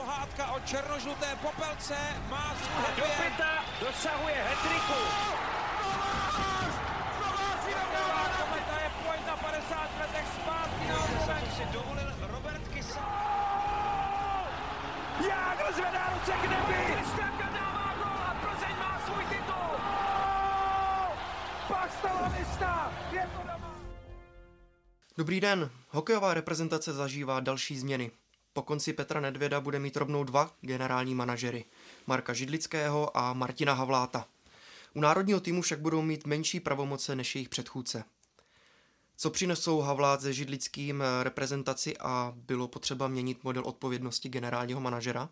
pohádka o černožluté popelce má svůj Do pěta dosahuje hetriku. Kometa je pojď na 50 letech zpátky na si dovolil Robert Kysa. Jágr zvedá ruce k nebi. Kristianka dává gol a Plzeň má svůj titul. Pastalanista je to doma. Dobrý den. Hokejová reprezentace zažívá další změny. Po konci Petra Nedvěda bude mít rovnou dva generální manažery. Marka Židlického a Martina Havláta. U národního týmu však budou mít menší pravomoce než jejich předchůdce. Co přinesou Havlát se Židlickým reprezentaci a bylo potřeba měnit model odpovědnosti generálního manažera?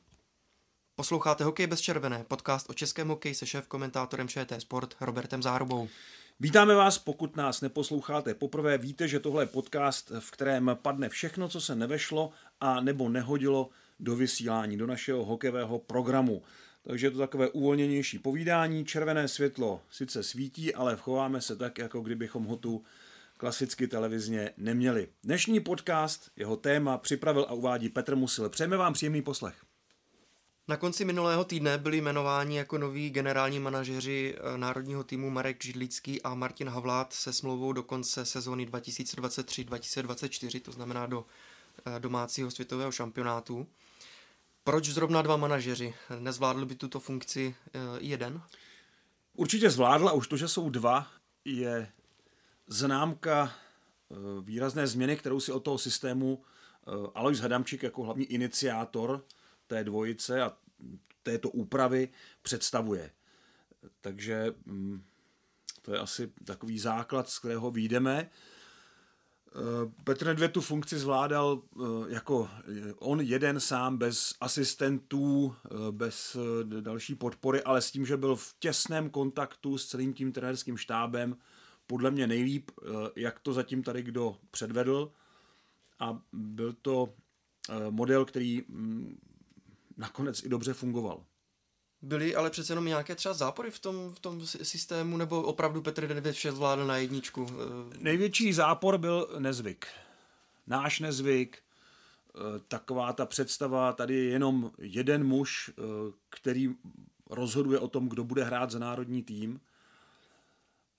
Posloucháte Hokej bez červené, podcast o českém hokeji se šéf komentátorem ČT Sport Robertem Zárubou. Vítáme vás, pokud nás neposloucháte poprvé, víte, že tohle je podcast, v kterém padne všechno, co se nevešlo a nebo nehodilo do vysílání, do našeho hokejového programu. Takže je to takové uvolněnější povídání, červené světlo sice svítí, ale chováme se tak, jako kdybychom ho tu klasicky televizně neměli. Dnešní podcast, jeho téma připravil a uvádí Petr Musil. Přejeme vám příjemný poslech. Na konci minulého týdne byli jmenováni jako noví generální manažeři eh, národního týmu Marek Židlický a Martin Havlát se smlouvou do konce sezóny 2023-2024, to znamená do domácího světového šampionátu. Proč zrovna dva manažeři? Nezvládl by tuto funkci eh, jeden? Určitě zvládl a už to, že jsou dva, je známka výrazné změny, kterou si od toho systému Alois Hadamčík jako hlavní iniciátor té dvojice a této úpravy představuje. Takže mm, to je asi takový základ, z kterého výjdeme. Petr Nedvěd tu funkci zvládal jako on jeden sám, bez asistentů, bez další podpory, ale s tím, že byl v těsném kontaktu s celým tím trenérským štábem, podle mě nejlíp, jak to zatím tady kdo předvedl. A byl to model, který mm, nakonec i dobře fungoval. Byly ale přece jenom nějaké třeba zápory v tom, v tom systému, nebo opravdu Petr Nedvěd vše zvládl na jedničku? Největší zápor byl nezvyk. Náš nezvyk, eh, taková ta představa, tady je jenom jeden muž, eh, který rozhoduje o tom, kdo bude hrát za národní tým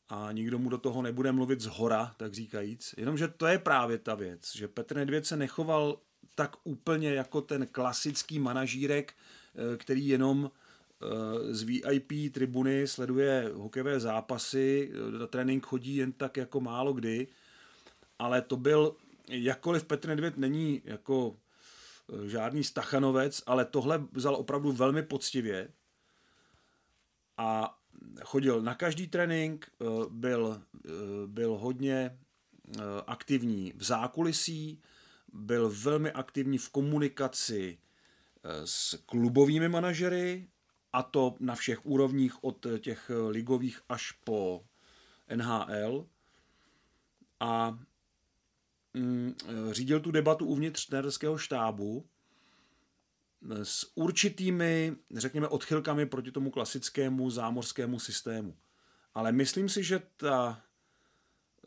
a nikdo mu do toho nebude mluvit z hora, tak říkajíc. Jenomže to je právě ta věc, že Petr Nedvěd se nechoval tak úplně jako ten klasický manažírek, eh, který jenom eh, z VIP tribuny sleduje hokejové zápasy, na trénink chodí jen tak jako málo kdy, ale to byl, jakkoliv Petr Nedvěd není jako eh, žádný stachanovec, ale tohle vzal opravdu velmi poctivě a chodil na každý trénink, byl, byl hodně aktivní v zákulisí, byl velmi aktivní v komunikaci eh, s klubovými manažery, a to na všech úrovních, od těch ligových až po NHL. A mm, řídil tu debatu uvnitř trenerského štábu s určitými, řekněme, odchylkami proti tomu klasickému zámořskému systému. Ale myslím si, že ta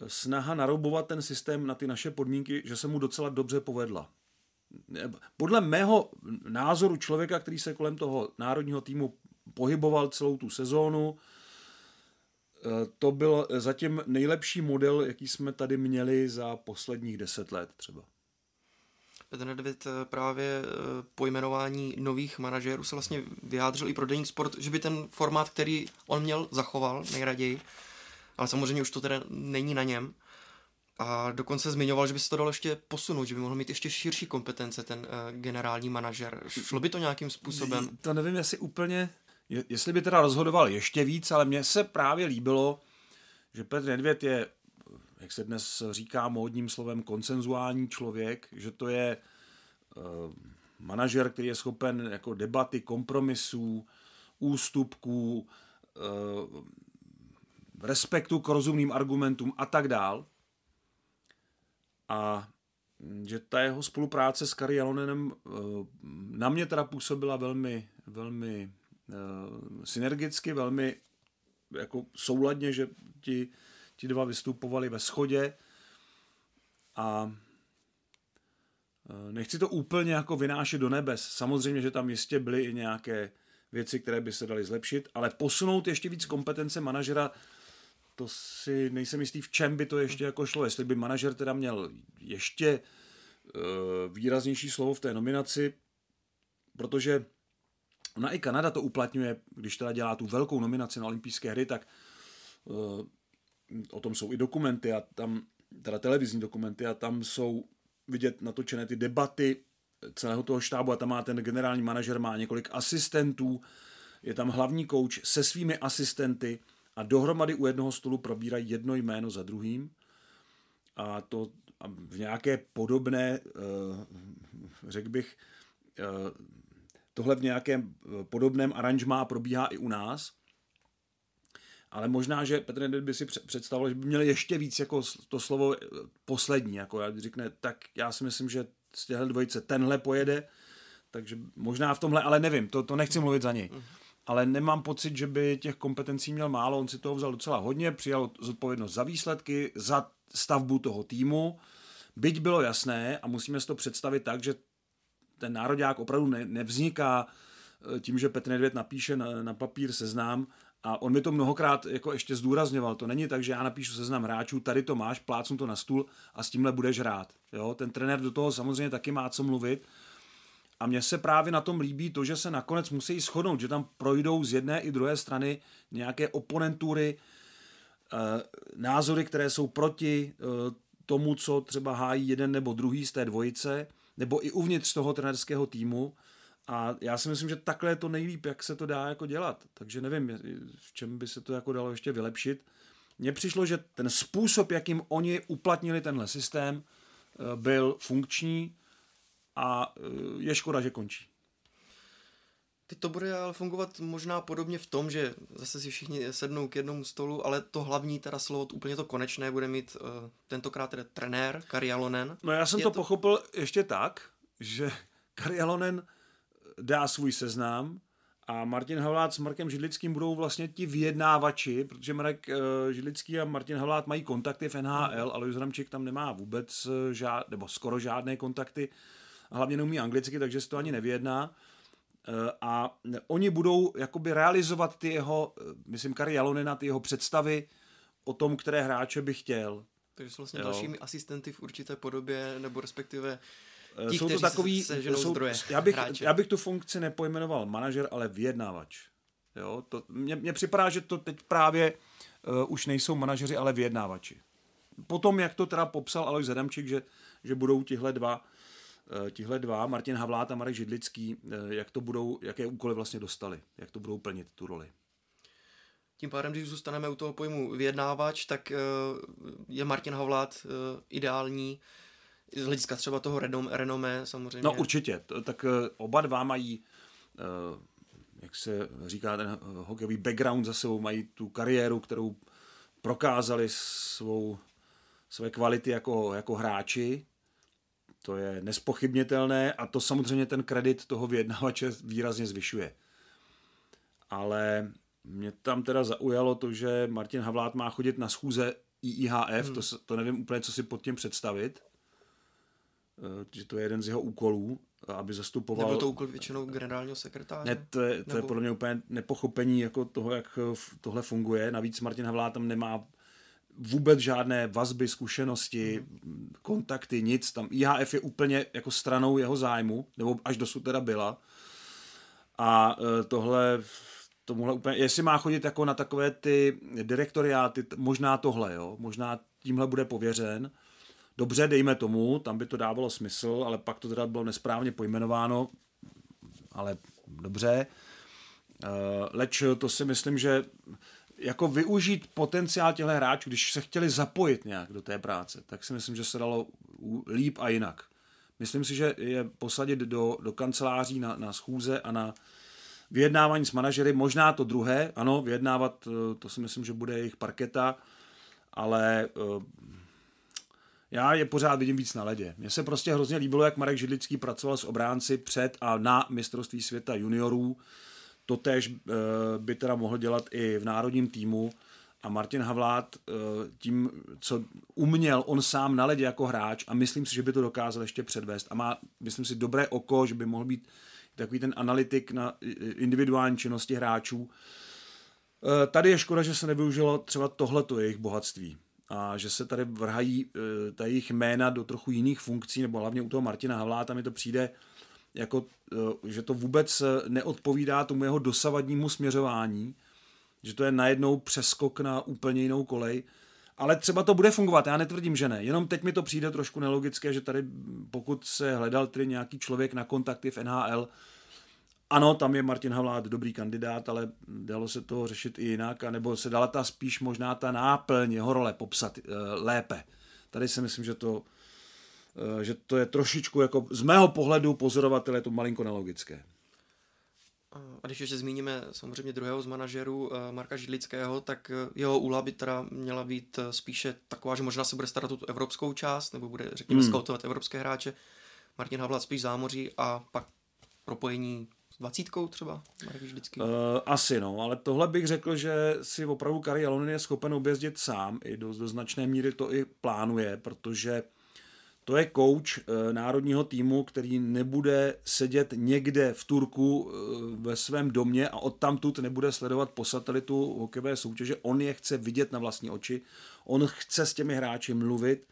snaha naroubovat ten systém na ty naše podmínky, že se mu docela dobře povedla. Podle mého názoru člověka, který se kolem toho národního týmu pohyboval celou tu sezónu, to byl zatím nejlepší model, jaký jsme tady měli za posledních deset let třeba. Petr Nedvěd eh, právě eh, po jmenování nových manažerů se vlastně vyjádřil i pro Deník Sport, že by ten formát, který on měl, zachoval nejraději ale samozřejmě už to teda není na něm. A dokonce zmiňoval, že by se to dalo ještě posunout, že by mohl mít ještě širší kompetence ten uh, generální manažer. Šlo by to nějakým způsobem? To nevím, jestli úplně, jestli by teda rozhodoval ještě víc, ale mně se právě líbilo, že Petr Nedvěd je, jak se dnes říká módním slovem, konsenzuální člověk, že to je uh, manažer, který je schopen jako debaty, kompromisů, ústupků, uh, respektu k rozumným argumentům a tak dál. A že ta jeho spolupráce s Kari Jalonenem eh, na mě teda působila velmi, velmi eh, synergicky, velmi jako souladně, že ti, ti dva vystupovali ve schodě a Eh, nechci to úplně jako vynášet do nebes. Samozřejmě, že tam jistě byly i nějaké věci, které by se daly zlepšit, ale posunout ještě víc kompetence manažera, to si nejsem jistý, v čem by to ještě jako šlo. Jestli by manažer teda měl ještě uh, výraznější slovo v té nominaci, protože ona i Kanada to uplatňuje, když teda dělá tu velkou nominaci na olympijské hry, tak uh, o tom jsou i dokumenty a tam, teda televizní dokumenty a tam jsou vidět natočené ty debaty celého toho štábu a tam má ten generální manažer, má několik asistentů, je tam hlavní kouč se svými asistenty a dohromady u jednoho stolu probírají jedno jméno za druhým a to v nějaké podobné, eh, řekl bych, eh, tohle v nějakém eh, podobném aranžmá probíhá i u nás. Ale možná, že Petr Nedvěd by si představoval, že by měl ještě víc jako to slovo poslední. Jako já řekne, tak já si myslím, že z těchto dvojice tenhle pojede, takže možná v tomhle, ale nevím, to, to nechci mluvit za něj. Mhm. Ale nemám pocit, že by těch kompetencí měl málo, on si toho vzal docela hodně, přijal zodpovědnost za výsledky, za stavbu toho týmu, byť bylo jasné a musíme si to představit tak, že ten národák opravdu ne, nevzniká eh, tím, že Petr Nedvěd napíše na, na papír seznam a on mi to mnohokrát jako ještě zdůrazňoval. To není tak, že já napíšu seznam hráčů, tady to máš, plácnu to na stůl a s tímhle budeš hrát. Jo? Ten trenér do toho samozřejmě taky má co mluvit. A mně se právě na tom líbí to, že se nakonec musí shodnout, že tam projdou z jedné i druhé strany nějaké oponentury, eh, názory, které jsou proti eh, tomu, co třeba hájí jeden nebo druhý z té dvojice, nebo i uvnitř toho trenerského týmu a já si myslím, že takhle je to nejlíp, jak se to dá jako dělat. Takže nevím, v čem by se to jako dalo ještě vylepšit. Mně přišlo, že ten způsob, jakým oni uplatnili tenhle systém, eh, byl funkční a eh, je škoda, že končí. Teď to bude ale fungovat možná podobně v tom, že zase si všichni sednou k jednomu stolu, ale to hlavní teda slovo, úplně to konečné, bude mít uh, tentokrát teda trenér Kari Alonen. No já jsem to, to pochopil ještě tak, že Kari Alonen dá svůj seznam a Martin Havlát s Markem Židlickým budou vlastně ti vyjednávači, protože Marek uh, Židlický a Martin Havlát mají kontakty v NHL, ale Juzramčík tam nemá vůbec žád, nebo skoro žádné kontakty a hlavně neumí anglicky, takže se to ani nevyjedná. Uh, a oni budou jakoby realizovat ty jeho, myslím, Kari Jalonina, ty jeho představy o tom, které hráče by chtěl. Takže jsou vlastně jo. dalšími asistenty v určité podobě, nebo respektive Eh, Ti, jsou to takový, se, jsou, zdroje, já, bych, já bych tu funkci nepojmenoval manažer, ale vyjednávač. Jo, to, mně, mně připadá, že to teď právě uh, už nejsou manažeři, ale vyjednávači. Potom, jak to teda popsal Alois Zadamčík, že, že budou tihle dva, uh, tihle dva, Martin Havlát a Marek Židlický, uh, jak to budou, jaké úkoly vlastně dostali, jak to budou plnit tu roli. Tím pádem, když zůstaneme u toho pojmu vyjednávač, tak je Martin Havlát ideální z hlediska třeba toho renom, renomé samozřejmě. No určitě, tak eh, oba dva mají, eh, jak se říká, ten hokejový background za sebou, mají tu kariéru, kterou prokázali svou, své kvality jako, jako hráči, to je nespochybnitelné a to samozřejmě ten kredit toho vyjednavače výrazně zvyšuje. Ale mě tam teda zaujalo to, že Martin Havlát má chodit na schůze IIHF, hmm. to, to nevím úplně, co si pod tím představit. Eh, že to je jeden z jeho úkolů, aby zastupoval... Nebyl to úkol většinou generálního sekretáře? Ne, to je, to Nebo... je podle mě úplně nepochopení jako toho, jak eh, tohle funguje. Navíc Martin Havlá tam nemá vůbec žádné vazby, zkušenosti, kontakty, nic. Tam IHF je úplně jako stranou jeho zájmu, nebo až dosud teda byla. A eh, tohle tomuhle úplně, jestli má chodit jako na takové ty direktoriáty, možná tohle, jo, možná tímhle bude pověřen, Dobře, dejme tomu, tam by to dávalo smysl, ale pak to teda bylo nesprávně pojmenováno, ale dobře. Eh, leč to si myslím, že jako využít potenciál těchto hráčů, když se chtěli zapojit nějak do té práce, tak si myslím, že se dalo líp a jinak. Myslím si, že je posadit do, do kanceláří na, na schůze a na vyjednávání s manažery, možná to druhé, ano, vyjednávat, eh, to si myslím, že bude jejich parketa, ale eh, já je pořád vidím víc na ledě. Mně se prostě hrozně líbilo, jak Marek Židlický pracoval s obránci před a na mistrovství světa juniorů. Totež eh, by teda mohl dělat i v národním týmu. A Martin Havlát eh, tím, co uměl on sám na ledě jako hráč a myslím si, že by to dokázal ještě předvést. A má, myslím si, dobré oko, že by mohl být takový ten analytik na individuální činnosti hráčů. Eh, tady je škoda, že se nevyužilo třeba tohleto jejich bohatství. A že se tady vrhají ta jejich jména do trochu jiných funkcí, nebo hlavně u toho Martina Havláta mi to přijde jako, že to vůbec neodpovídá tomu jeho dosavadnímu směřování, že to je najednou přeskok na úplně jinou kolej. Ale třeba to bude fungovat, já netvrdím, že ne. Jenom teď mi to přijde trošku nelogické, že tady pokud se hledal tedy nějaký člověk na kontakty v NHL, ano, tam je Martin Havlát dobrý kandidát, ale dalo se to řešit i jinak, nebo se dala ta spíš možná ta náplň jeho role popsat e, lépe. Tady si myslím, že to, že to je trošičku jako z mého pohledu pozorovatele to malinko nelogické. A když ještě zmíníme samozřejmě druhého z manažerů eh, Marka Židlického, tak eh, jeho úloha by teda měla být eh, spíše taková, že možná se bude starat o tu evropskou část, nebo bude, řekněme, hmm. scoutovat evropské hráče. Martin Havla spíš zámoří a pak propojení s dvacítkou třeba, Marek Židlický? Uh, asi no, ale tohle bych řekl, že si opravdu Kari Jalonen je schopen objezdit sám, i do, do značné míry to i plánuje, protože to je coach eh, národního týmu, který nebude sedět někde v Turku eh, ve svém domě a odtamtud nebude sledovat po satelitu hokejové soutěže. On je chce vidět na vlastní oči, on chce s těmi hráči mluvit.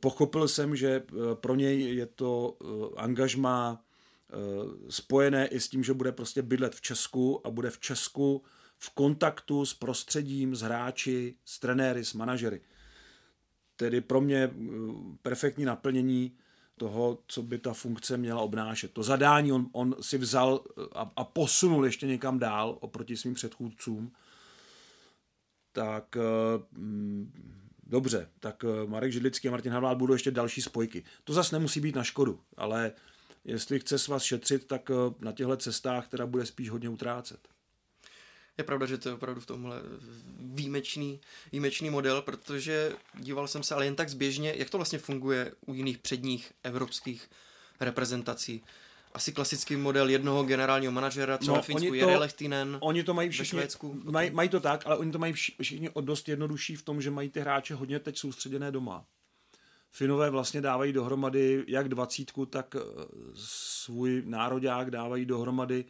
Pochopil jsem, že eh, pro něj je to angažma spojené i s tím, že bude prostě bydlet v Česku a bude v Česku v kontaktu s prostředím, s hráči, s trenéry, s manažery tedy pro mě eh, perfektní naplnění toho, co by ta funkce měla obnášet. To zadání on, on si vzal eh, a, a posunul ještě někam dál oproti svým předchůdcům. Tak eh, mm, dobře, tak Marek Židlický a Martin Havlát budou ještě další spojky. To zase nemusí být na škodu, ale jestli chce s vás šetřit, tak na těchto cestách teda bude spíš hodně utrácet je pravda, že to je opravdu v tomhle výjimečný, výjimečný model, protože díval jsem se ale jen tak zběžně, jak to vlastně funguje u jiných předních evropských reprezentací. Asi klasický model jednoho generálního manažera, třeba no, Finsku Jere Lehtinen, Oni to mají všichni, mají, mají to tak, ale oni to mají všichni dost jednodušší v tom, že mají ty hráče hodně teď soustředěné doma. Finové vlastně dávají dohromady jak dvacítku, tak eh, svůj národák dávají dohromady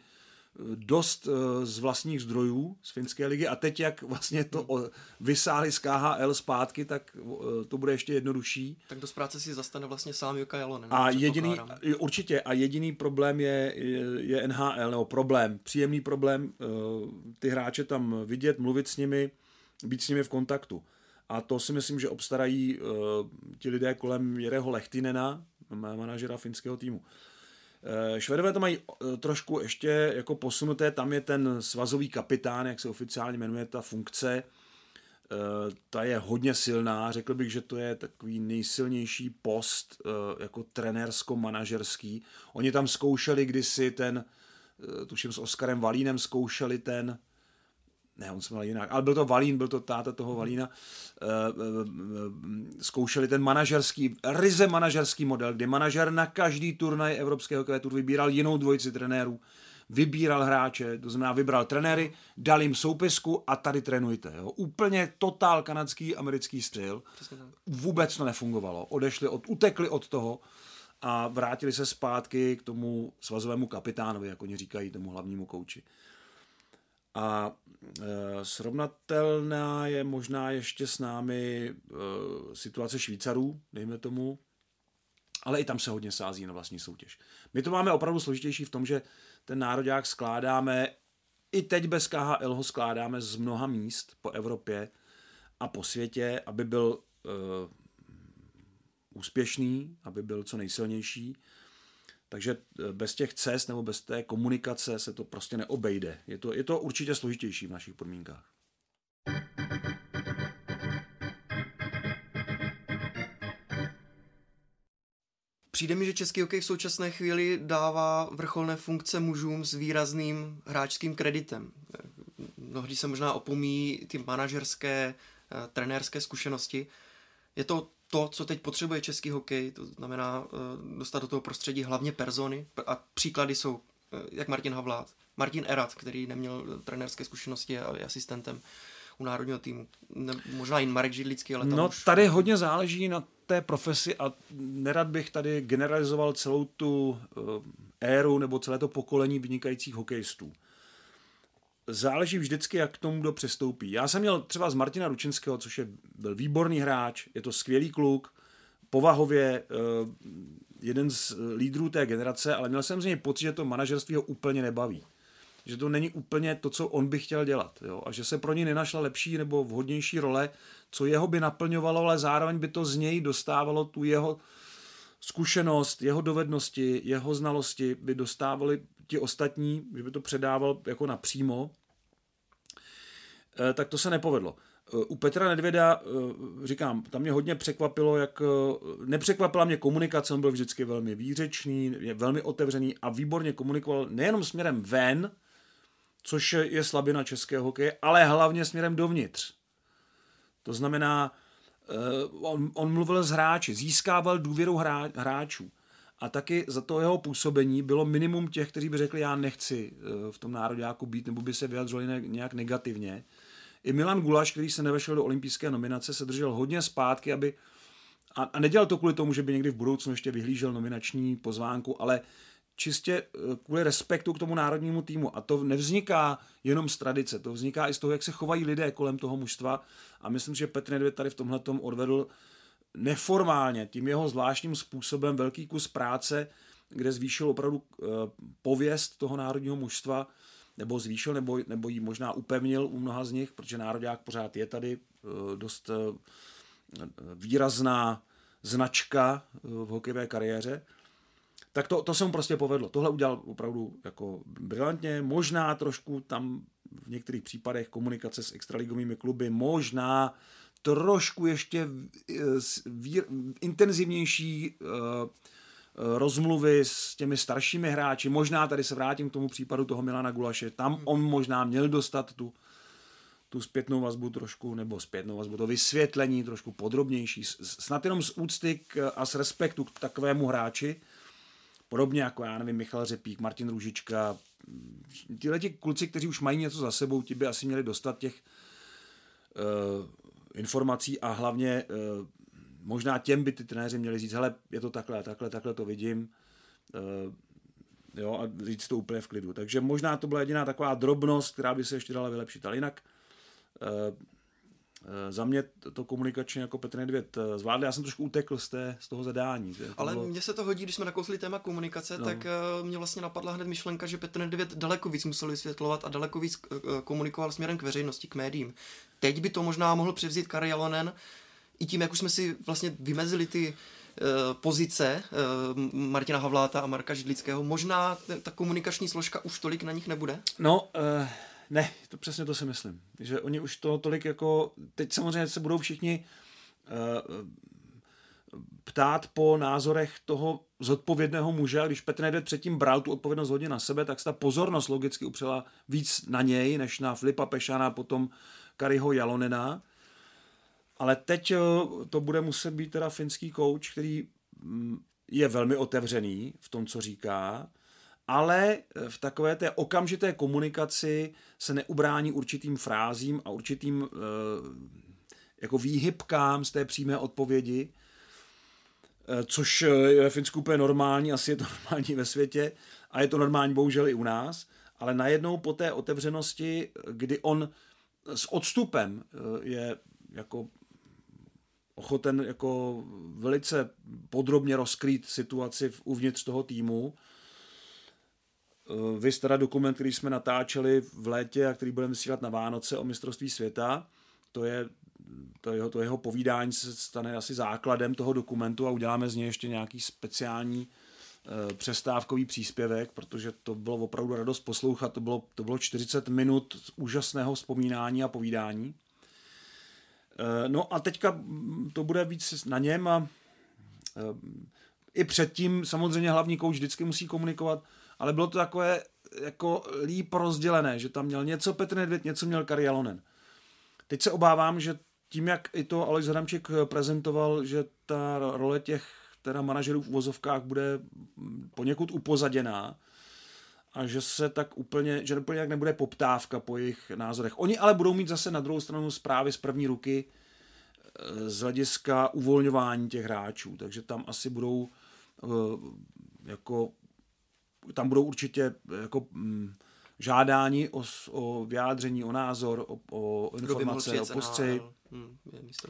dost eh, z vlastních zdrojů z finské ligy a teď, jak vlastně to vysáli z KHL zpátky, tak eh, to bude ještě jednodušší. Tak dost práce si zastane vlastně sám Joka Jalonen. A jediný, určitě, a jediný problém je, je, je NHL, nebo problém, příjemný problém, eh, ty hráče tam vidět, mluvit s nimi, být s nimi v kontaktu. A to si myslím, že obstarají ti lidé kolem Jereho Lechtinena, manažera finského týmu. Eh, Švedové to mají eh, trošku ještě jako posunuté, tam je ten svazový kapitán, jak se oficiálně jmenuje ta funkce, eh, ta je hodně silná, řekl bych, že to je takový nejsilnější post jako trenérsko-manažerský. Oni tam zkoušeli kdysi ten, tuším s Oskarem Valínem, zkoušeli ten ne, on se měl jinak, ale byl to Valín, byl to táta toho Valína, eh, eh, zkoušeli ten manažerský, ryze manažerský model, kdy manažer na každý turnaj Evropského kvétu vybíral jinou dvojici trenérů, vybíral hráče, to znamená vybral trenéry, dal jim soupisku a tady trénujte. Jo. Úplně totál kanadský, americký styl. Vůbec to nefungovalo. Odešli od, utekli od toho a vrátili se zpátky k tomu svazovému kapitánovi, jak oni říkají, tomu hlavnímu kouči. A e, srovnatelná je možná ještě s námi e, situace Švýcarů, dejme tomu, ale i tam se hodně sází na vlastní soutěž. My to máme opravdu složitější v tom, že ten národák skládáme, i teď bez KHL ho skládáme z mnoha míst po Evropě a po světě, aby byl e, úspěšný, aby byl co nejsilnější takže eh, bez těch cest nebo bez té komunikace se to prostě neobejde. Je to, je to určitě složitější v našich podmínkách. Přijde mi, že český hokej v současné chvíli dává vrcholné funkce mužům s výrazným hráčským kreditem. Mnohdy se možná opomíjí ty manažerské, eh, trenérské zkušenosti. Je to to, co teď potřebuje český hokej, to znamená uh, dostat do toho prostředí hlavně persony a příklady jsou uh, jak Martin Havlát, Martin Erat, který neměl trenérské zkušenosti a je asistentem u národního týmu. Ne, možná i Marek Židlický, ale tam No, už... tady hodně záleží na té profesi a nerad bych tady generalizoval celou tu uh, éru nebo celé to pokolení vynikajících hokejistů. Záleží vždycky, jak k tomu kdo přistoupí. Já jsem měl třeba z Martina Ručinského, což je, byl výborný hráč, je to skvělý kluk, povahově uh, jeden z lídrů té generace, ale měl jsem z něj pocit, že to manažerství ho úplně nebaví. Že to není úplně to, co on by chtěl dělat. Jo? A že se pro něj nenašla lepší nebo vhodnější role, co jeho by naplňovalo, ale zároveň by to z něj dostávalo tu jeho zkušenost, jeho dovednosti, jeho znalosti by dostávali ti ostatní, že by to předával jako napřímo, tak to se nepovedlo. U Petra Nedvěda, říkám, tam mě hodně překvapilo, jak nepřekvapila mě komunikace, on byl vždycky velmi výřečný, velmi otevřený a výborně komunikoval nejenom směrem ven, což je slabina českého hokeje, ale hlavně směrem dovnitř. To znamená, on, on mluvil s hráči, získával důvěru hra, hráčů. A taky za to jeho působení bylo minimum těch, kteří by řekli, já nechci v tom národňáku být, nebo by se vyjadřovali nějak negativně. I Milan Gulaš, který se nevešel do olympijské nominace, se držel hodně zpátky, aby a, a nedělal to kvůli tomu, že by někdy v budoucnu ještě vyhlížel nominační pozvánku, ale čistě kvůli respektu k tomu národnímu týmu. A to nevzniká jenom z tradice, to vzniká i z toho, jak se chovají lidé kolem toho mužstva. A myslím, že Petr Nedvěd tady v tomhle odvedl neformálně, tím jeho zvláštním způsobem velký kus práce, kde zvýšil opravdu pověst toho národního mužstva, nebo zvýšil, nebo, nebo ji možná upevnil u mnoha z nich, protože národák pořád je tady dost výrazná značka v hokejové kariéře. Tak to, to se mu prostě povedlo. Tohle udělal opravdu jako brilantně. Možná trošku tam v některých případech komunikace s extraligovými kluby, možná trošku ještě intenzivnější uh, rozmluvy s těmi staršími hráči. Možná tady se vrátím k tomu případu toho Milana Gulaše. Tam on možná měl dostat tu, tu zpětnou vazbu trošku, nebo zpětnou vazbu, to vysvětlení trošku podrobnější. Snad jenom z úcty k, a z respektu k takovému hráči. Podobně jako, já nevím, Michal Řepík, Martin Růžička. Tyhle ti kluci, kteří už mají něco za sebou, ti by asi měli dostat těch uh, informací a hlavně uh, možná těm by ty trenéři měli říct, hele, je to takhle, takhle, takhle to vidím, uh, jo, a říct to úplně v klidu. Takže možná to byla jediná taková drobnost, která by se ještě dala vylepšit, ale jinak uh, za mě to komunikačně jako Petr Nedvěd zvládl. Já jsem trošku utekl z, té, z toho zadání. To Ale bylo... mně se to hodí, když jsme nakousli téma komunikace, no. tak mě vlastně napadla hned myšlenka, že Petr Nedvěd daleko víc musel vysvětlovat a daleko víc komunikoval směrem k veřejnosti, k médiím. Teď by to možná mohl převzít Kari Jalonen, i tím, jak už jsme si vlastně vymezili ty uh, pozice uh, Martina Havláta a Marka Židlického, možná ta komunikační složka už tolik na nich nebude? No, uh, ne, to přesně to si myslím. Že oni už to tolik jako, teď samozřejmě se budou všichni ptát po názorech toho zodpovědného muže, a když Petr Nedvěd předtím bral tu odpovědnost hodně na sebe, tak se ta pozornost logicky upřela víc na něj, než na Filipa Pešana, potom Kariho Jalonena. Ale teď to bude muset být teda finský kouč, který je velmi otevřený v tom, co říká, ale v takové té okamžité komunikaci se neubrání určitým frázím a určitým jako výhybkám z té přímé odpovědi, což je ve Finsku úplně normální, asi je to normální ve světě a je to normální bohužel i u nás, ale najednou po té otevřenosti, kdy on s odstupem je jako ochoten jako velice podrobně rozkrýt situaci uvnitř toho týmu. Vy teda dokument, který jsme natáčeli v létě a který budeme vysílat na Vánoce o mistrovství světa, to je to jeho, to jeho povídání se stane asi základem toho dokumentu a uděláme z něj ještě nějaký speciální e, přestávkový příspěvek, protože to bylo opravdu radost poslouchat. To bylo, to bylo 40 minut úžasného vzpomínání a povídání. No a teďka to bude víc na něm a i předtím samozřejmě hlavní kouč vždycky musí komunikovat, ale bylo to takové jako líp rozdělené, že tam měl něco Petr Nedvěd, něco měl Kari Jalonen. Teď se obávám, že tím, jak i to Alex Hramček prezentoval, že ta role těch teda manažerů v uvozovkách bude poněkud upozaděná a že se tak úplně, že úplně jak nebude poptávka po jejich názorech. Oni ale budou mít zase na druhou stranu zprávy z první ruky eh, z hlediska uvolňování těch hráčů, takže tam asi budou eh, jako tam budou určitě jako mm, žádání o, o vyjádření, o názor, o, o informace, o postřehy. Hmm,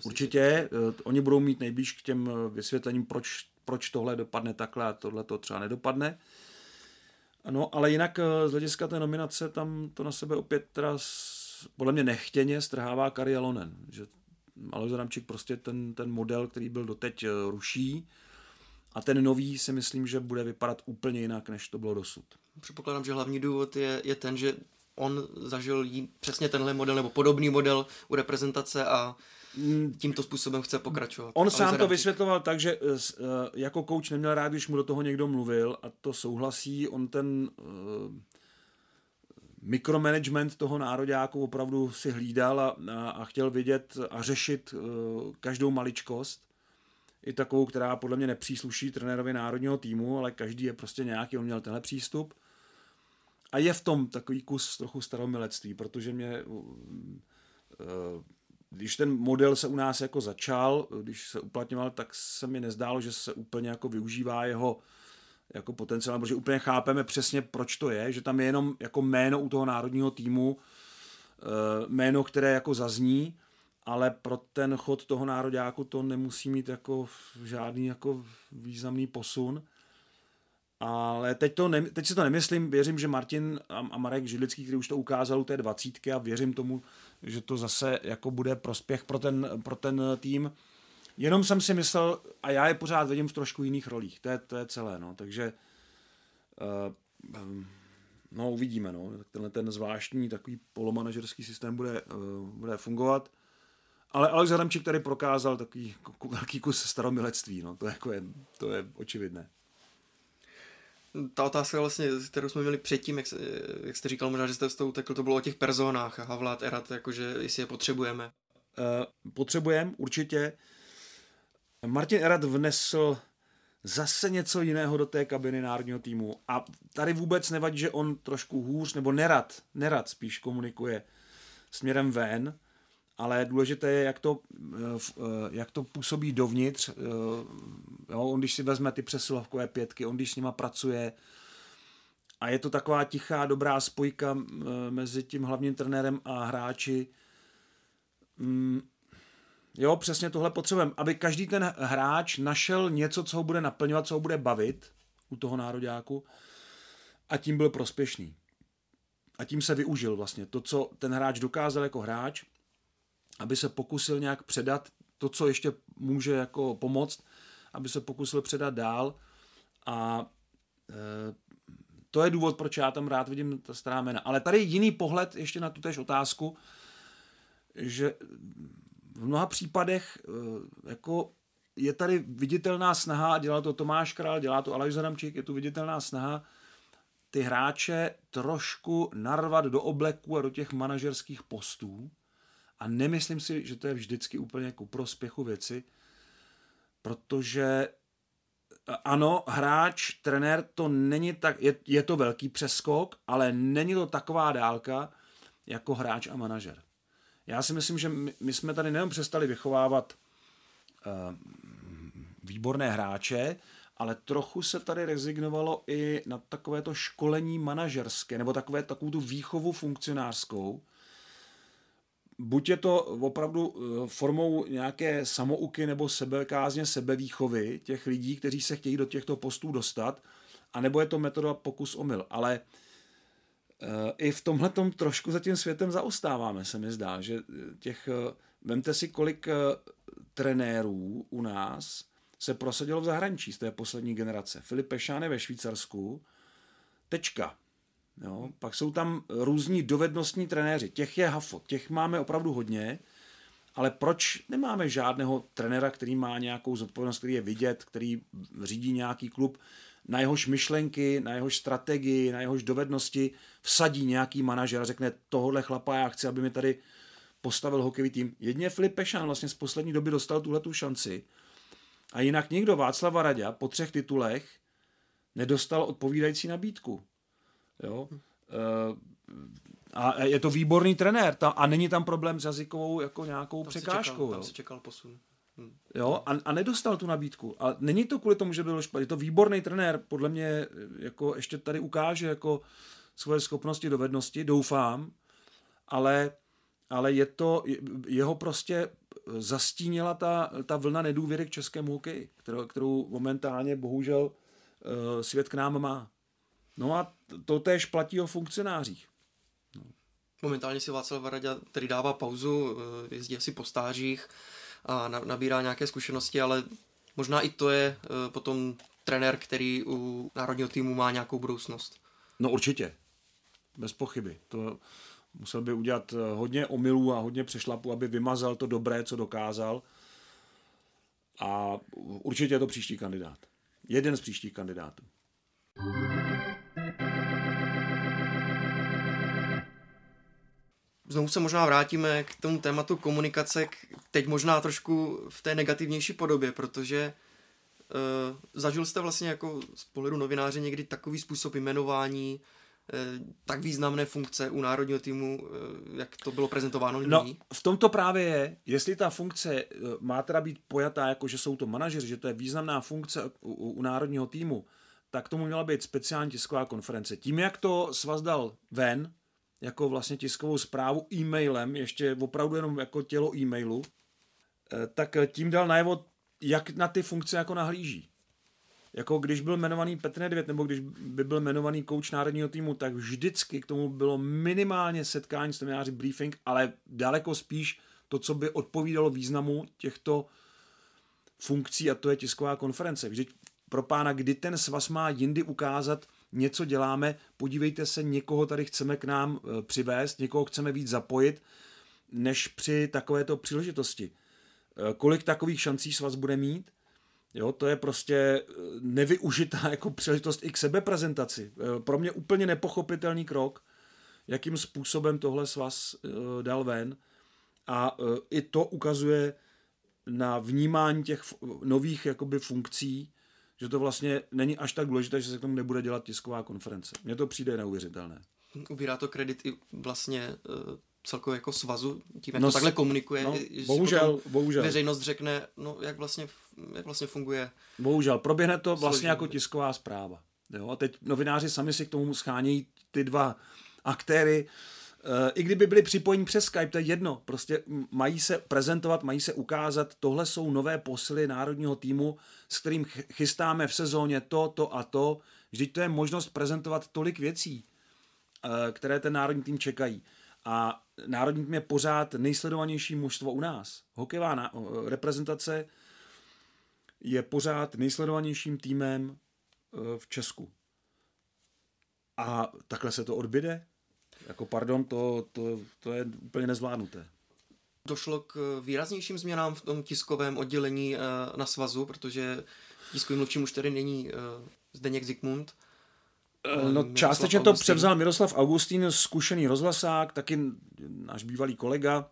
určitě, uh, oni budou mít nejblíž k těm vysvětlením, proč, proč tohle dopadne takhle a tohle to třeba nedopadne. No, ale jinak z hlediska té nominace tam to na sebe opět teda podle mě nechtěně strhává Kari Alonen, že Alojz Adamčík prostě ten, ten model, který byl doteď ruší, a ten nový si myslím, že bude vypadat úplně jinak, než to bylo dosud. Předpokládám, že hlavní důvod je, je ten, že on zažil jí přesně tenhle model nebo podobný model u reprezentace a tímto způsobem chce pokračovat. On sám to vysvětloval tak, že eh, eh, jako kouč neměl rád, když mu do toho někdo mluvil a to souhlasí. On ten uh, mikromanagement toho nároďáku opravdu si hlídal a, a, a chtěl vidět a řešit uh, každou maličkost i takovou, která podle mě nepřísluší trenérovi národního týmu, ale každý je prostě nějaký, on měl tenhle přístup. A je v tom takový kus trochu staromilectví, protože mě, eh, když ten model se u nás jako začal, když se uplatňoval, tak se mi nezdálo, že se úplně jako využívá jeho jako potenciál, protože úplně chápeme přesně, proč to je, že tam je jenom jako jméno u toho národního týmu, eh, jméno, které jako zazní, ale pro ten chod toho nároďáku to nemusí mít jako žádný jako významný posun. Ale teď, to ne, teď si to nemyslím, věřím, že Martin a, Marek Židlický, který už to ukázal u té dvacítky a věřím tomu, že to zase jako bude prospěch pro ten, pro ten tým. Jenom jsem si myslel, a já je pořád vidím v trošku jiných rolích, to je, to je celé, no, takže uh, no uvidíme, no, tak tenhle ten zvláštní takový polomanažerský systém bude, uh, bude fungovat. Ale Alex Adamčík tady prokázal takový velký kus staromilectví, no, to, jako je, to je očividné. Ta otázka vlastně, kterou jsme měli předtím, jak, jak jste říkal, možná, že jste s tou utekl, to bylo o těch personách, Havlát, Erat, jakože jestli je potřebujeme. Uh, potřebujeme, určitě. Martin Erat vnesl zase něco jiného do té kabiny národního týmu. A tady vůbec nevadí, že on trošku hůř, nebo nerad, nerad spíš komunikuje směrem ven, ale důležité je, jak to, eh, eh, jak to působí dovnitř. Eh, jo, on když si vezme ty přesilovkové pětky, on když s nima pracuje a je to taková tichá, dobrá spojka mezi tím hlavním trenérem a hráči. Mm, jo, přesně tohle potřebujeme, aby každý ten hráč našel něco, co ho bude naplňovat, co ho bude bavit u toho nároďáku a tím byl prospěšný. A tím se využil vlastně to, co ten hráč dokázal jako hráč, aby se pokusil nějak předat to, co ještě může jako pomoct, aby se pokusil předat dál a e, to je důvod, proč já tam rád vidím ta stará jména. Ale tady jiný pohled ještě na tu tež otázku, že v mnoha případech e, jako je tady viditelná snaha, dělá to Tomáš Král, dělá to Aleš Zadamčík, je tu viditelná snaha ty hráče trošku narvat do obleku a do těch manažerských postů, a nemyslím si, že to je vždycky úplně ku prospěchu věci, protože ano, hráč, trenér, to není tak, je, je to velký přeskok, ale není to taková dálka jako hráč a manažer. Já si myslím, že my, my jsme tady nejen přestali vychovávat uh, výborné hráče, ale trochu se tady rezignovalo i na takovéto školení manažerské, nebo takové, takovou tu výchovu funkcionářskou, buď je to opravdu eh, formou nějaké samouky nebo sebekázně, sebevýchovy těch lidí, kteří se chtějí do těchto postů dostat, anebo je to metoda pokus omyl. Ale eh, i v tomhle trošku za tím světem zaostáváme, se mi zdá, že eh, těch, vemte si, kolik trenérů u nás se prosadilo v zahraničí z té poslední generace. Filip Pešán je ve Švýcarsku, tečka. Jo? Pak jsou tam různí dovednostní trenéři. Těch je hafo, těch máme opravdu hodně, ale proč nemáme žádného trenéra, který má nějakou zodpovědnost, který je vidět, který řídí nějaký klub, na jehož myšlenky, na jehož strategii, na jehož dovednosti vsadí nějaký manažer a řekne, tohle chlapa já chci, aby mi tady postavil hokejový tým. Jedně Filip Pešan vlastně z poslední doby dostal tuhle tu šanci a jinak někdo Václava Radě po třech titulech nedostal odpovídající nabídku. Jo? Uh, a je to výborný trenér ta, a není tam problém s jazykovou jako nějakou Tam překážkou. Se čekal, tam se čekal posun. Hm. Jo, a, a nedostal tu nabídku. A není to kvůli tomu, že byl špatný. Je to výborný trenér, podle mě jako ještě tady ukáže jako svoje schopnosti, dovednosti, doufám, ale, ale je to, jeho prostě zastínila ta, ta vlna nedůvěry k českému hokeji, kterou, kterou momentálně bohužel eh, svět k nám má. No a to též platí o funkcionářích. Momentálně si Václav Varadě tedy dává pauzu, eh, jezdí asi po stážích a na- nabírá nějaké zkušenosti, ale možná i to je eh, potom trenér, který u národního týmu má nějakou budoucnost. No určitě. Bez pochyby. To musel by udělat eh, hodně omylů a hodně přešlapů, aby vymazal to dobré, co dokázal. A určitě je to příští kandidát. Jeden z příštích kandidátů. Znovu se možná vrátíme k tomu tématu komunikace, k- teď možná trošku v té negativnější podobě, protože uh, zažil jste vlastně jako z pohledu novináře někdy takový způsob jmenování uh, tak významné funkce u národního týmu, uh, jak to bylo prezentováno No, nyní? v tom to právě je, jestli ta funkce eh, má teda být pojatá jako, že jsou to manažeři, že to je významná funkce u, u, u národního týmu, tak tomu měla být speciální tisková konference. Tím, jak to svaz dal ven, jako vlastně tiskovou zprávu e-mailem, ještě opravdu jenom jako tělo e-mailu, eh, tak tím dal najevo, jak na ty funkce jako nahlíží. Jako když byl jmenovaný Petr Nedvěd, nebo když by byl jmenovaný kouč národního týmu, tak vždycky k tomu bylo minimálně setkání s novináři, briefing, ale daleko spíš to, co by odpovídalo významu těchto funkcí, a to je tisková konference. Vždyť pro pána, kdy ten svaz má jindy ukázat, něco děláme, podívejte se, někoho tady chceme k nám eh, přivést, někoho chceme víc zapojit, než při takovéto příležitosti. Eh, Kolik takových šancí svaz bude mít? Jo, to je prostě eh, nevyužitá jako příležitost i k sebeprezentaci. Pro mě úplně nepochopitelný krok, jakým způsobem tohle svaz dal ven. A i to ukazuje na vnímání těch nových jakoby funkcí, že to vlastně není až tak důležité, že se k tomu nebude dělat tisková konference. Mně to přijde neuvěřitelné. Ubírá to kredit i vlastně uh, celkově jako svazu, tím, jak No to takhle komunikuje. no, bohužel, bohužel. Veřejnost řekne, no, jak vlastně, jak vlastně funguje. Bohužel, proběhne to vlastně jako tisková zpráva. Jo? A teď novináři sami si k tomu schánějí ty dva aktéry. E, I kdyby byli připojení přes Skype, to je jedno. Prostě mají se prezentovat, mají se ukázat, tohle jsou nové posily národního týmu, s kterým ch- chystáme v sezóně to, to a to. Vždyť to je možnost prezentovat tolik věcí, e, které ten národní tým čekají. A národní tým je pořád nejsledovanější mužstvo u nás. Hokejová o, reprezentace je pořád nejsledovanějším týmem eh, v Česku. A takhle se to odbyde? Jako pardon, to, to, to je úplně nezvládnuté. Došlo k výraznějším změnám v tom tiskovém oddělení eh, na svazu, protože tiskovým mluvčím už tady není eh, Zdeněk Zikmund. No, částečně to převzal Miroslav Augustín, zkušený rozhlasák, taky náš bývalý kolega,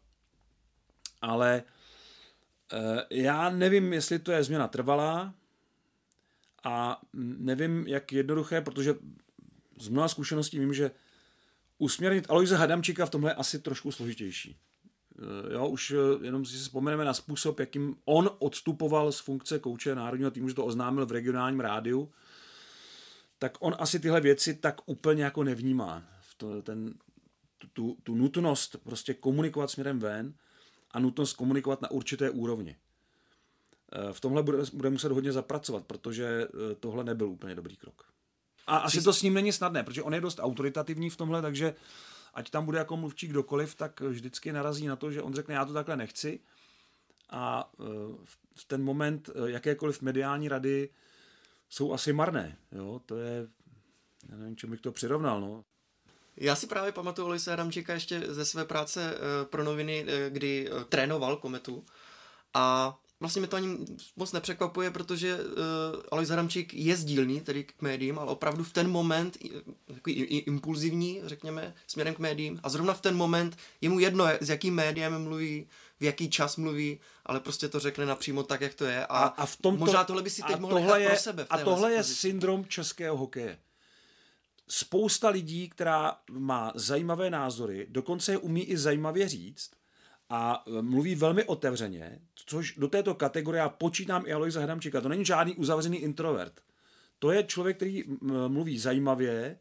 ale eh, já nevím, jestli to je změna trvalá a nevím, jak jednoduché, protože z mnoha zkušeností vím, že usměrnit Alojze Hadamčíka v tomhle je asi trošku složitější. Eh, Jo, už eh, jenom si vzpomeneme na způsob, jakým on odstupoval z funkce kouče národního týmu, že to oznámil v regionálním rádiu, tak on asi tyhle věci tak úplně jako nevnímá. To, ten, tu, tu nutnost prostě komunikovat směrem ven a nutnost komunikovat na určité úrovni. Eh, V tomhle bude, bude muset hodně zapracovat, protože tohle nebyl úplně dobrý krok. A asi to s ním není snadné, protože on je dost autoritativní v tomhle, takže ať tam bude jako mluvčí kdokoliv, tak vždycky narazí na to, že on řekne, já to takhle nechci. A eh, v- ten moment eh, jakékoliv mediální rady jsou asi marné. Jo? To je, já nevím, čemu bych to přirovnal. No. Já si právě pamatuju Alojse Adamčíka ještě ze své práce eh, pro noviny, kdy trénoval Kometu a vlastně mě to ani moc nepřekvapuje, protože uh, Alojz Adamčík je sdílný, tedy k médiím, ale opravdu v ten moment, takový impulzivní, řekněme, směrem k médiím a zrovna v ten moment je mu jedno, s jakým médiem mluví, v jaký čas mluví, ale prostě to řekne napřímo tak, jak to je. A, A, v tomto, možná tohle by si teď mohl tohle nechat je, pro sebe. A tohle je pozici. syndrom českého hokeje. spousta lidí, která má zajímavé názory, dokonce je umí i zajímavě říct a e, mluví velmi otevřeně, což do této kategorie já počítám i Aloisa Hradamčíka. To není žádný uzavřený introvert. To je člověk, který mluví zajímavě, e,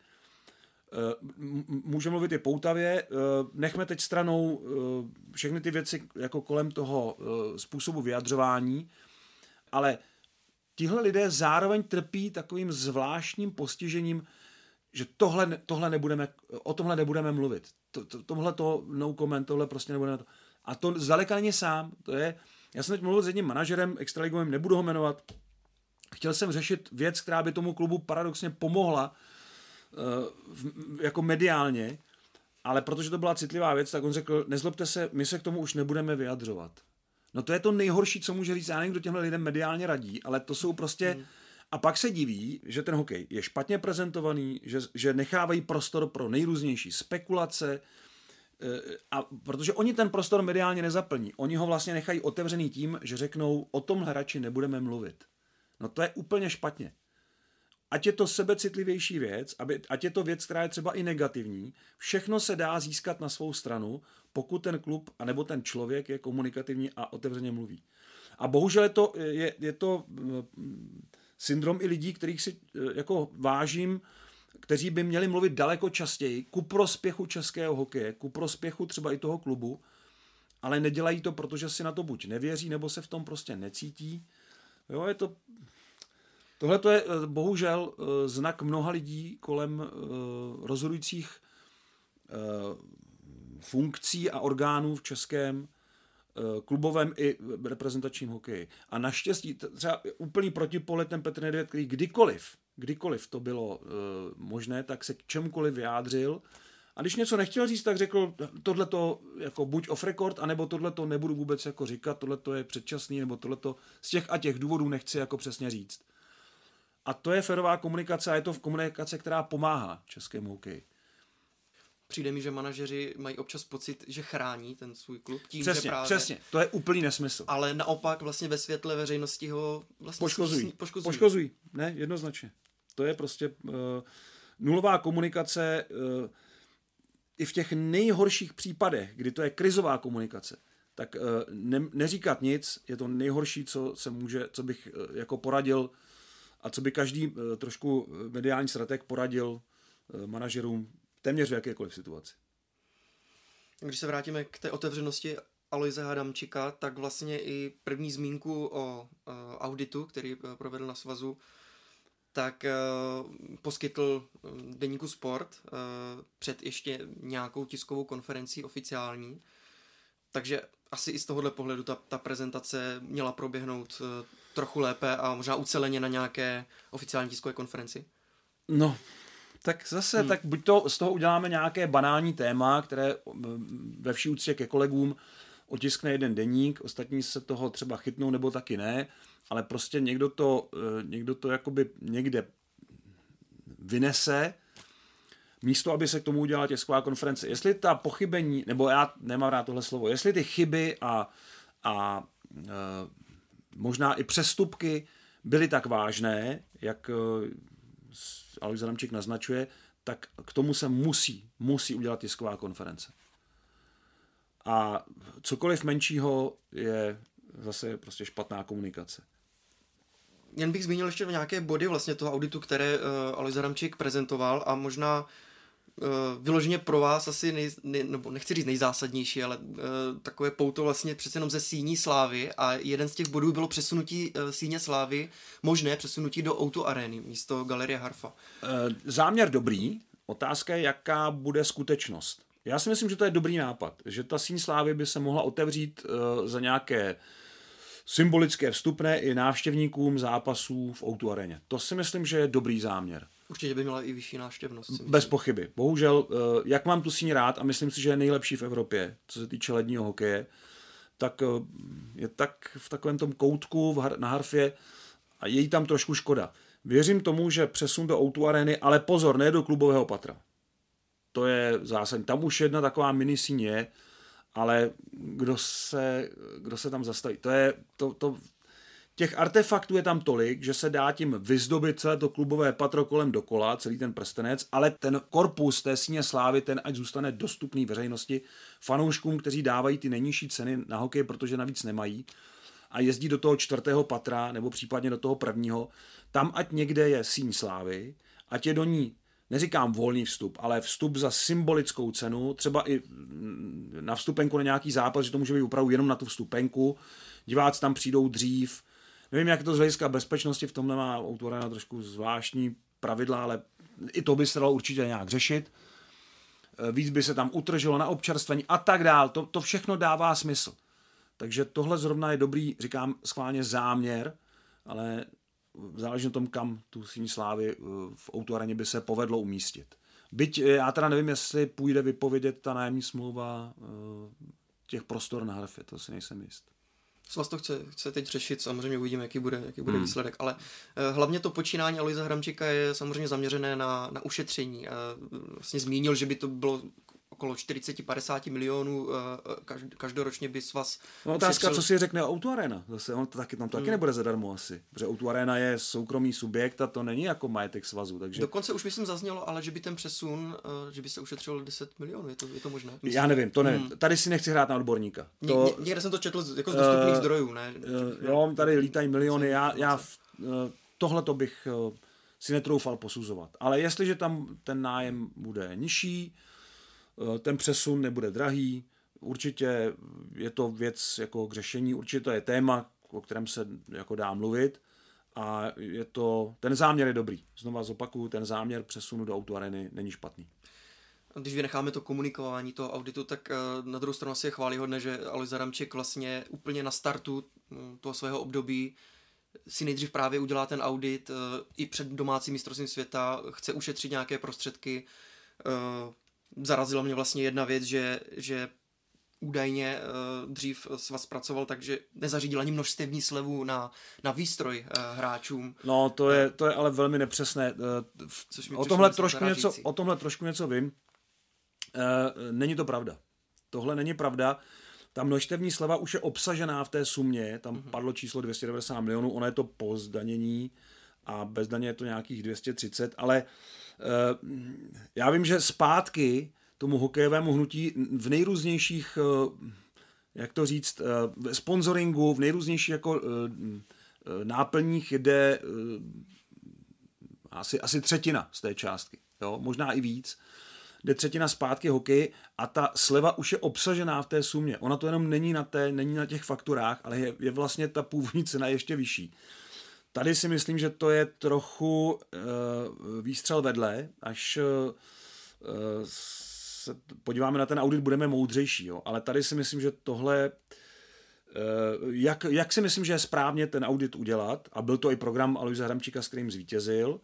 může mluvit i poutavě. E, nechme teď stranou všechny ty věci jako kolem toho způsobu vyjadřování, ale tihle lidé zároveň trpí takovým zvláštním postižením, že tohle, tohle nebudeme, o tomhle nebudeme mluvit. To, to, tohle to no comment, tohle prostě nebudeme. To. A to zdaleka není sám. To je, já jsem teď mluvil s jedním manažerem extraligovým, nebudu ho jmenovat. Chtěl jsem řešit věc, která by tomu klubu paradoxně pomohla uh, jako mediálně, ale protože to byla citlivá věc, tak on řekl, nezlobte se, my se k tomu už nebudeme vyjadřovat. No to je to nejhorší, co může říct. Já nevím, kdo těmhle lidem mediálně radí, ale to jsou prostě... Hmm. A pak se diví, že ten hokej je špatně prezentovaný, že, že nechávají prostor pro nejrůznější spekulace, eh, a protože oni ten prostor mediálně nezaplní. Oni ho vlastně nechají otevřený tím, že řeknou, o tomhle radši nebudeme mluvit. No to je úplně špatně ať je to sebecitlivější věc, aby, ať je to věc, která je třeba i negativní, všechno se dá získat na svou stranu, pokud ten klub anebo ten člověk je komunikativní a otevřeně mluví. A bohužel je to, je, je to mm, syndrom i lidí, kterých si eh, jako vážím, kteří by měli mluvit daleko častěji ku prospěchu českého hokeje, ku prospěchu třeba i toho klubu, ale nedělají to, protože si na to buď nevěří, nebo se v tom prostě necítí. Jo, je to Tohle je eh, bohužel eh, znak mnoha lidí kolem eh, rozhodujících funkcí a orgánů v českém klubovém i reprezentačním hokeji. A naštěstí třeba úplný protipole ten Petr Nedvěd, který kdykoliv, kdykoliv to bylo možné, tak se k čemukoliv vyjádřil. A když něco nechtěl říct, tak řekl, tohle to jako buď off record, anebo tohle to nebudu vůbec jako říkat, tohle to je předčasný, nebo tohle to z těch a těch důvodů nechci jako přesně říct. A to je ferová komunikace a je to v komunikace, která pomáhá českému hokeji. Přijde mi, že manažeři mají občas pocit, že chrání ten svůj klub tím, přesně, že právě... Přesně, to je úplný nesmysl. Ale naopak vlastně ve světle veřejnosti ho vlastně poškozují. Poškozují. poškozují. Ne, jednoznačně. To je prostě uh, nulová komunikace uh, i v těch nejhorších případech, kdy to je krizová komunikace, tak uh, ne, neříkat nic je to nejhorší, co se může, co bych uh, jako poradil a co by každý eh, trošku mediální strateg poradil eh, manažerům téměř v jakékoliv situaci. Když se vrátíme k té otevřenosti Aloise Hadamčika, tak vlastně i první zmínku o auditu, který provedl na svazu, tak poskytl deníku Sport před ještě nějakou tiskovou konferencí oficiální. Takže asi i z tohohle pohledu ta, ta prezentace měla proběhnout trochu lépe a možná uceleně na nějaké oficiální tiskové konferenci? No, tak zase, hmm. tak buď to z toho uděláme nějaké banální téma, které ve vší úctě ke kolegům otiskne jeden deník, ostatní se toho třeba chytnou nebo taky ne, ale prostě někdo to, eh, někdo to jakoby někde vynese, místo, aby se k tomu udělala tisková konference. Jestli ta pochybení, nebo já nemám rád tohle slovo, jestli ty chyby a, a e, možná i přestupky byly tak vážné, jak eh, Alois naznačuje, tak k tomu se musí, musí udělat tisková konference. A cokoliv menšího je zase prostě špatná komunikace. Jen bych zmínil ještě nějaké body vlastně toho auditu, které uh, Alois Adamčík prezentoval a možná uh, vyloženě pro vás asi, nej, nej, nebo nechci říct nejzásadnější, ale uh, takové pouto vlastně přece jenom ze síní slávy a jeden z těch bodů bylo přesunutí uh, síně slávy, možné přesunutí do Auto Areny místo Galerie Harfa. Uh, záměr dobrý, otázka je, jaká bude skutečnost. Já si myslím, že to je dobrý nápad, že ta síň slávy by se mohla otevřít uh, za nějaké symbolické vstupné i návštěvníkům zápasů v Outu areně. To si myslím, že je dobrý záměr. Určitě by měla i vyšší návštěvnost. Bez pochyby. Bohužel, eh, jak mám tu síň rád a myslím si, že je nejlepší v Evropě, co se týče ledního hokeje, tak eh, je tak v takovém tom koutku na harfě a je jí tam trošku škoda. Věřím tomu, že přesun do Outu areny, ale pozor, ne do klubového patra. To je zásadní. Tam už jedna taková mini síň je, ale kdo se, kdo se tam zastaví? To je, to, to, těch artefaktů je tam tolik, že se dá tím vyzdobit celé to klubové patro kolem dokola, celý ten prstenec, ale ten korpus té síně slávy, ten ať zůstane dostupný veřejnosti, fanouškům, kteří dávají ty nejnižší ceny na hokej, protože navíc nemají a jezdí do toho čtvrtého patra nebo případně do toho prvního, tam ať někde je síň slávy, ať je do ní neříkám volný vstup, ale vstup za symbolickou cenu, třeba i na vstupenku na nějaký zápas, že to může být opravdu jenom na tu vstupenku, diváci tam přijdou dřív, nevím, jak to z hlediska bezpečnosti, v tomhle má autora trošku zvláštní pravidla, ale i to by se dalo určitě nějak řešit. Víc by se tam utržilo na občerstvení a tak dál. To, to všechno dává smysl. Takže tohle zrovna je dobrý, říkám schválně záměr, ale záleží na tom, kam tu síní slávy eh, v autoareně by se povedlo umístit. Byť eh, já teda nevím, jestli půjde vypovědět ta nájemní smlouva eh, těch prostor na hrafě, to si nejsem jist. Svaz to chce, chce teď řešit, samozřejmě uvidíme, jaký bude, jaký bude hmm. výsledek, ale hlavně to počínání Aloisa Hramčíka je samozřejmě zaměřené na, na ušetření. Vlastně zmínil, že by to bylo okolo 40-50 milionů eh, každoročně by svaz No otázka, co si řekne Auto Arena. Zase on to taky, tam to taky hmm. nebude zadarmo asi, protože Auto Arena je soukromý subjekt a to není jako majetek svazu. Takže... Dokonce už myslím zaznělo, ale že by ten přesun, eh, že by se ušetřilo 10 milionů, je to, je to možné? Myslím. Já nevím, to ne. Hmm. Tady si nechci hrát na odborníka. To... Ně, někde jsem to četl jako z dostupných uh, zdrojů, ne? Uh, jo, tady lítají miliony, já, já uh, tohle to bych uh, si netroufal posuzovat. Ale jestliže tam ten nájem bude nižší, ten přesun nebude drahý, určitě je to věc jako k řešení, určitě to je téma, o kterém se jako dá mluvit a je to, ten záměr je dobrý. Znova zopakuju, ten záměr přesunu do autoareny není špatný. Když vynecháme to komunikování toho auditu, tak eh, na druhou stranu asi je chválihodné, že Alois Adamček vlastně úplně na startu hm, toho svého období si nejdřív právě udělá ten audit eh, i před domácím mistrovstvím světa, chce ušetřit nějaké prostředky, zarazila mě vlastně jedna věc, že, že údajně uh, dřív svaz pracoval tak, že nezařídil ani množstevní slevu na, na výstroj uh, hráčům. No, to je, to je ale velmi nepřesné. Uh, Což o, tomhle trošku něco, o tomhle trošku něco vím. Uh, není to pravda. Tohle není pravda. Ta množstevní sleva už je obsažená v té sumě, tam mm-hmm. padlo číslo 290 milionů, ono je to po zdanění a bez daně je to nějakých 230, ale uh, já vím, že zpátky tomu hokejovému hnutí v nejrůznějších, eh, jak to říct, eh, sponsoringu, v nejrůznějších jako náplních jde asi, asi třetina z té částky, jo? možná i víc jde třetina zpátky hokej a ta sleva už je obsažená v té sumě. Ona to jenom není na, té, není na těch fakturách, ale je, je vlastně ta původní cena ještě vyšší. Tady si myslím, že to je trochu uh, výstřel vedle, až uh, se podíváme na ten audit, budeme moudřejší. Jo? Ale tady si myslím, že tohle, uh, jak, jak si myslím, že je správně ten audit udělat, a byl to i program Aloise Hramčíka, s kterým zvítězil,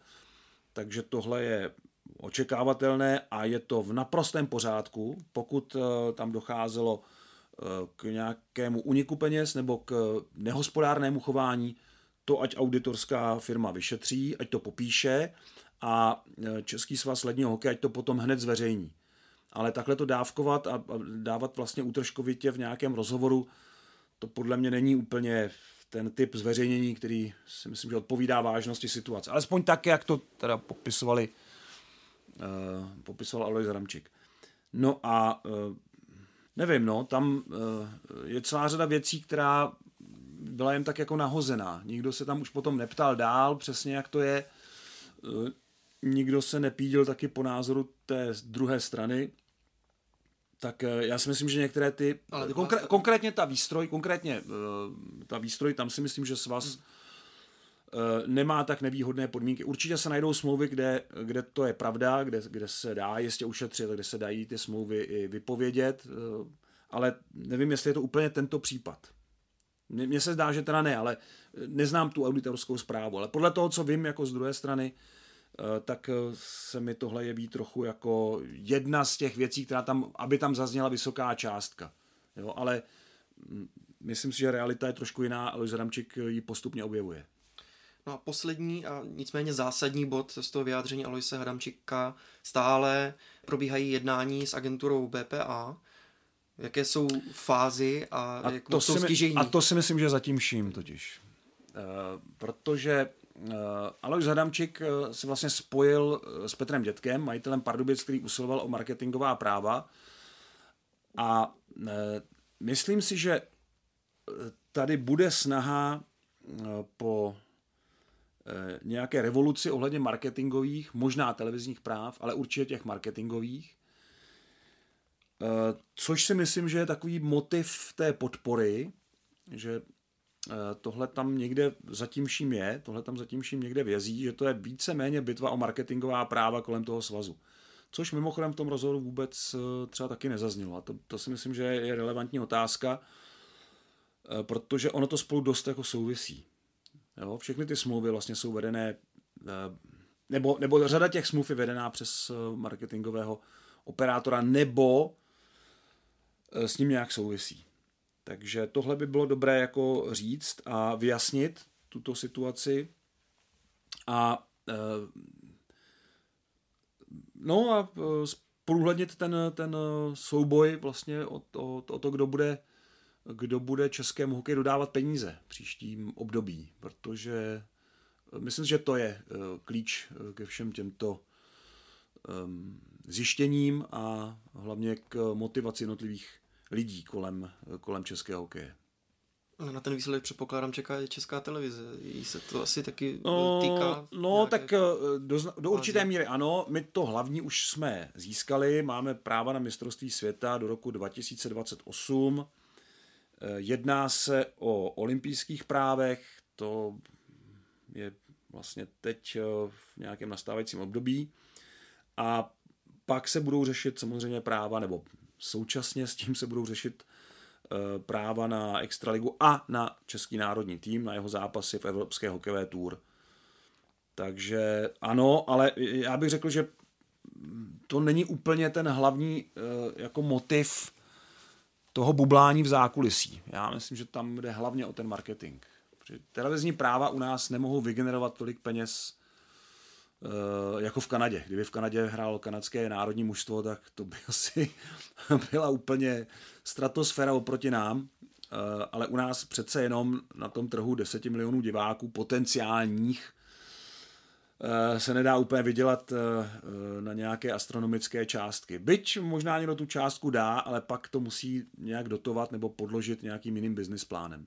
takže tohle je očekávatelné a je to v naprostém pořádku, pokud tam docházelo k nějakému uniku peněz nebo k nehospodárnému chování, to ať auditorská firma vyšetří, ať to popíše a e, Český svaz ledního hokeje ať to potom hned zveřejní. Ale takhle to dávkovat a dávat vlastně útržkovitě v nějakém rozhovoru, to podle mě není úplně ten typ zveřejnění, který si myslím, že odpovídá vážnosti situace. Alespoň tak, jak to teda popisovali, uh, popisoval Alois Ramčík. No a uh, nevím, no, tam uh, je celá řada věcí, která byla jen tak jako nahozená. Nikdo se tam už potom neptal dál, přesně jak to je. Eh, nikdo se nepídil taky po názoru té druhé strany. Tak eh, já si myslím, že některé ty... Ale konkr- konkrétně ta výstroj, konkrétně eh, ta výstroj, tam si myslím, že svaz hmm. nemá tak nevýhodné podmínky. Určitě se najdou smlouvy, kde, kde to je pravda, kde, kde se dá jistě ušetřit, kde se dají ty smlouvy i vypovědět, ale nevím, jestli je to úplně tento případ. Mně se zdá, že teda ne, ale eh, neznám tu auditorskou zprávu, ale podle toho, co vím jako z druhé strany, eh, tak eh, se mi tohle jeví trochu jako jedna z těch věcí, která tam, aby tam zazněla vysoká částka. Jo, ale mm, myslím si, že realita je trošku jiná a Luis ji postupně objevuje. No a poslední a nicméně zásadní bod z toho vyjádření Aloise Hadamčíka stále probíhají jednání s agenturou BPA, Jaké jsou fázy a, a jak to jsou stěžení? A to si myslím, že zatím vším totiž. protože Alois Hadamčík se vlastně spojil s Petrem Dětkem, majitelem Pardubic, který usiloval o marketingová práva a myslím si, že tady bude snaha po Eh, nějaké revoluci ohledně marketingových, možná televizních práv, ale určitě těch marketingových. Eh, což si myslím, že je takový motiv té podpory, že eh, tohle tam někde zatím vším je, tohle tam zatím vším někde vězí, že to je více-méně bitva o marketingová práva kolem toho svazu. Což mimochodem v tom rozhovoru vůbec třeba taky nezaznělo. A to, to si myslím, že je relevantní otázka, protože ono to spolu dost jako souvisí. Jo, všechny ty smlouvy vlastně jsou vedené, eh, nebo, nebo řada těch smluv je vedená přes eh, marketingového operátora, nebo eh, s ním nějak souvisí. Takže tohle by bylo dobré jako říct a vyjasnit tuto situaci a no a průhlednit ten, ten souboj vlastně o, o, o to, kdo bude kdo bude českému hokeji dodávat peníze v příštím období, protože eh, myslím, že to je eh, klíč eh, ke všem těmto ehm, zjištěním a hlavně k motivaci jednotlivých lidí kolem, kolem českého hokeje. Na ten výsledek předpokládám čeká i česká televize. Jí se to asi taky no, týká? No, tak do, do určité míry ano. My to hlavní už jsme získali. Máme práva na mistrovství světa do roku 2028. Eh, jedná se o olympijských právech, to je vlastně teď v nějakém nastávajícím období. A pak se budou řešit samozřejmě práva, nebo současně s tím se budou řešit eh, práva na Extraligu a na český národní tým, na jeho zápasy v Evropské hokejové tour. Takže ano, ale já bych řekl, že to není úplně ten hlavní jako motiv toho bublání v zákulisí. Já myslím, že tam jde hlavně o ten marketing. Protože televizní práva u nás nemohou vygenerovat tolik peněz eh, jako v Kanadě. Kdyby v Kanadě hrál kanadské národní mužstvo, tak to by asi byla úplně stratosféra oproti nám. Eh, ale u nás přece jenom na tom trhu 10 milionů diváků potenciálních Eh, se nedá úplně vydělat eh, eh, na nějaké astronomické částky. Byť možná někdo tu částku dá, ale pak to musí nějak dotovat nebo podložit nějakým jiným business plánem.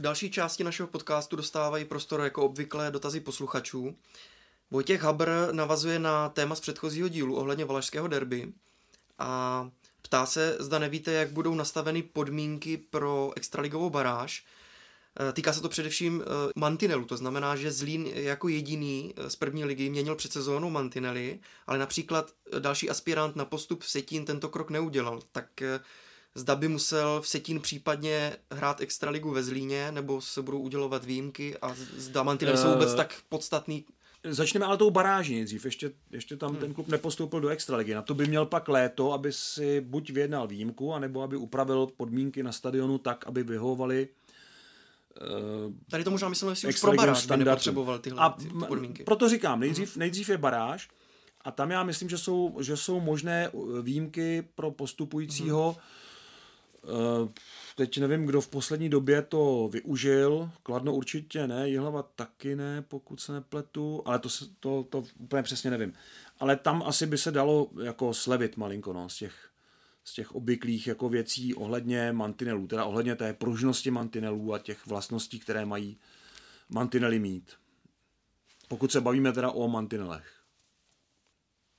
V další části našeho podcastu dostávají prostor jako obvykle dotazy posluchačů. Vojtěch Habr navazuje na téma z předchozího dílu ohledně valašského derby a ptá se, zda nevíte, jak budou nastaveny podmínky pro extraligovou baráž. E, týká se to především e, mantinelu, to znamená, že Zlín jako jediný e, z první ligy měnil před sezónou mantinely, ale například další aspirant na postup v Setín tento krok neudělal. Tak zda by musel v Setín případně hrát extraligu ve Zlíně, nebo se budou udělovat výjimky a zda mantinely uh, jsou vůbec tak podstatný Začneme ale tou baráží nejdřív. Ještě, ještě tam hmm. ten klub nepostoupil do extraligy. Na to by měl pak léto, aby si buď vyjednal výjimku, anebo aby upravil podmínky na stadionu tak, aby vyhovovali uh, Tady to možná myslím, že už pro baráž by nepotřeboval tyhle a ty podmínky. Proto říkám, nejdřív, hmm. nejdřív je baráž a tam já myslím, že jsou, že jsou možné výjimky pro postupujícího hmm. Uh, Teď nevím, kdo v poslední době to využil. Kladno určitě ne, Jihlava taky ne, pokud se nepletu, ale to, to, to úplně přesně nevím. Ale tam asi by se dalo jako slevit malinko no, z těch, z těch obvyklých jako věcí ohledně mantinelů, teda ohledně té pružnosti mantinelů a těch vlastností, které mají mantinely mít. Pokud se bavíme teda o mantinelech.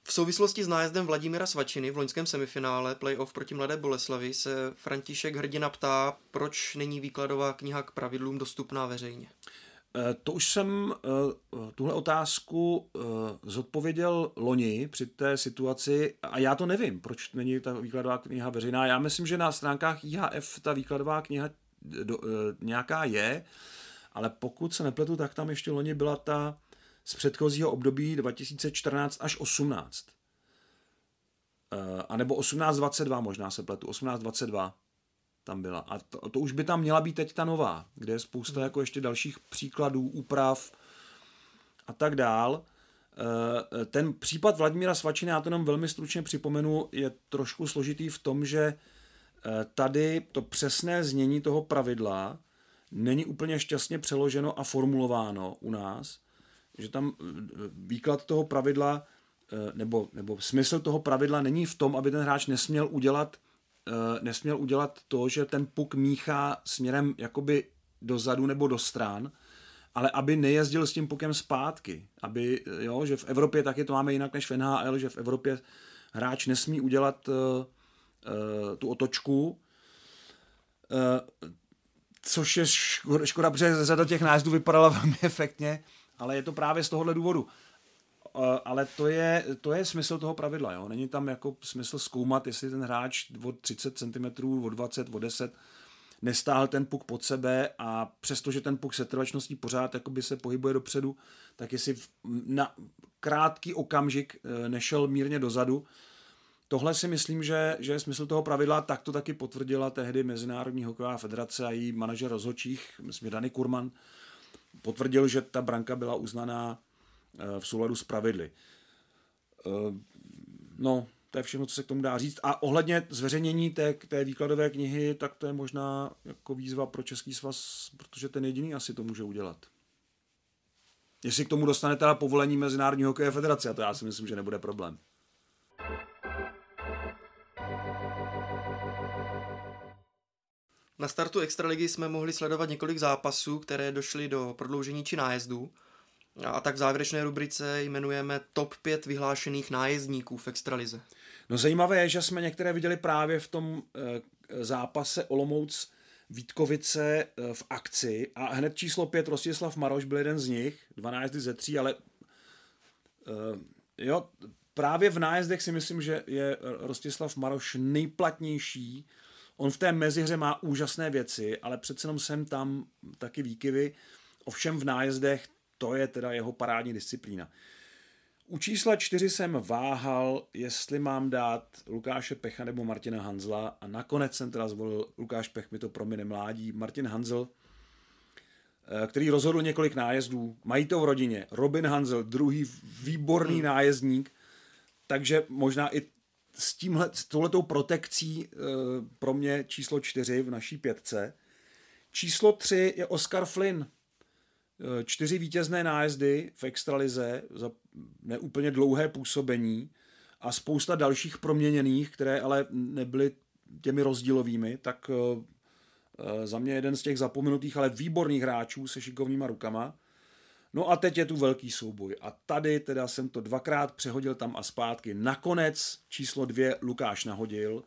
V souvislosti s nájezdem Vladimira Svačiny v loňském semifinále playoff proti Mladé Boleslavi se František Hrdina ptá, proč není výkladová kniha k pravidlům dostupná veřejně. Eh, to už jsem eh, tuhle otázku eh, zodpověděl loni při té situaci a já to nevím, proč není ta výkladová kniha veřejná. Já myslím, že na stránkách IHF ta výkladová kniha nějaká je, ale pokud se nepletu, tak tam ještě loni byla ta z předchozího období 2014 až 18. Uh, a nebo 1822 možná se pletu, 1822. tam byla. A to, to už by tam měla být teď ta nová, kde je spousta hmm. jako ještě dalších příkladů, úprav a tak dál. Eh, ten případ Vladimíra Svačiny, já to jenom velmi stručně připomenu, je trošku složitý v tom, že eh, tady to přesné znění toho pravidla není úplně šťastně přeloženo a formulováno u nás, že tam eh, výklad toho pravidla nebo, nebo smysl toho pravidla není v tom, aby ten hráč nesměl udělat nesměl udělat to, že ten puk míchá směrem jakoby dozadu nebo do stran, ale aby nejezdil s tím pukem zpátky. Aby, jo, že v Evropě taky to máme jinak než v NHL, že v Evropě hráč nesmí udělat tu otočku, což je škoda, škoda, protože řada těch nájezdů vypadala velmi efektně, ale je to právě z tohohle důvodu. Uh, ale to je, to je smysl toho pravidla. Jo? Není tam jako smysl zkoumat, jestli ten hráč od 30 cm, od 20, od 10 nestáhl ten puk pod sebe a přestože ten puk se trvačností pořád jakoby se pohybuje dopředu, tak jestli na krátký okamžik eh, nešel mírně dozadu. Tohle si myslím, že, že je smysl toho pravidla, tak to taky potvrdila tehdy Mezinárodní hokejová federace a její manažer rozhodčích, myslím, Dany Kurman, potvrdil, že ta branka byla uznaná eh, v souladu s pravidly. Eh, no, to je všechno, co se k tomu dá říct. A ohledně zveřejnění té, té výkladové knihy, tak to je možná jako výzva pro Český svaz, protože ten jediný asi to může udělat. Jestli k tomu dostane teda povolení Mezinárodní hokejové federace, a to já si myslím, že nebude problém. Na startu Extraligy jsme mohli sledovat několik zápasů, které došly do prodloužení či nájezdů. A tak v závěrečné rubrice jmenujeme top 5 vyhlášených nájezdníků v Extralize. No zajímavé je, že jsme některé viděli právě v tom e, zápase Olomouc Vítkovice e, v akci a hned číslo 5 Rostislav Maroš byl jeden z nich, 12 ze 3, ale e, jo, právě v nájezdech si myslím, že je Rostislav Maroš nejplatnější. On v té mezihře má úžasné věci, ale přece jenom sem tam taky výkyvy. Ovšem v nájezdech to je teda jeho parádní disciplína. U čísla čtyři jsem váhal, jestli mám dát Lukáše Pecha nebo Martina Hanzla a nakonec jsem teda zvolil Lukáš Pech, mi to promine mládí, Martin Hanzl, eh, který rozhodl několik nájezdů. Mají to v rodině. Robin Hanzl, druhý výborný hmm. nájezdník, takže možná i s, tímhle, s touhletou protekcí e, pro mě číslo čtyři v naší pětce. Číslo tři je Oscar Flynn, Eh, čtyři vítězné nájezdy v extralize za neúplně dlouhé působení a spousta dalších proměněných, které ale nebyly těmi rozdílovými, tak eh, eh, za mě jeden z těch zapomenutých, ale výborných hráčů se šikovnýma rukama. No a teď je tu velký souboj. A tady teda jsem to dvakrát přehodil tam a zpátky. Nakonec číslo dvě Lukáš nahodil. Uh,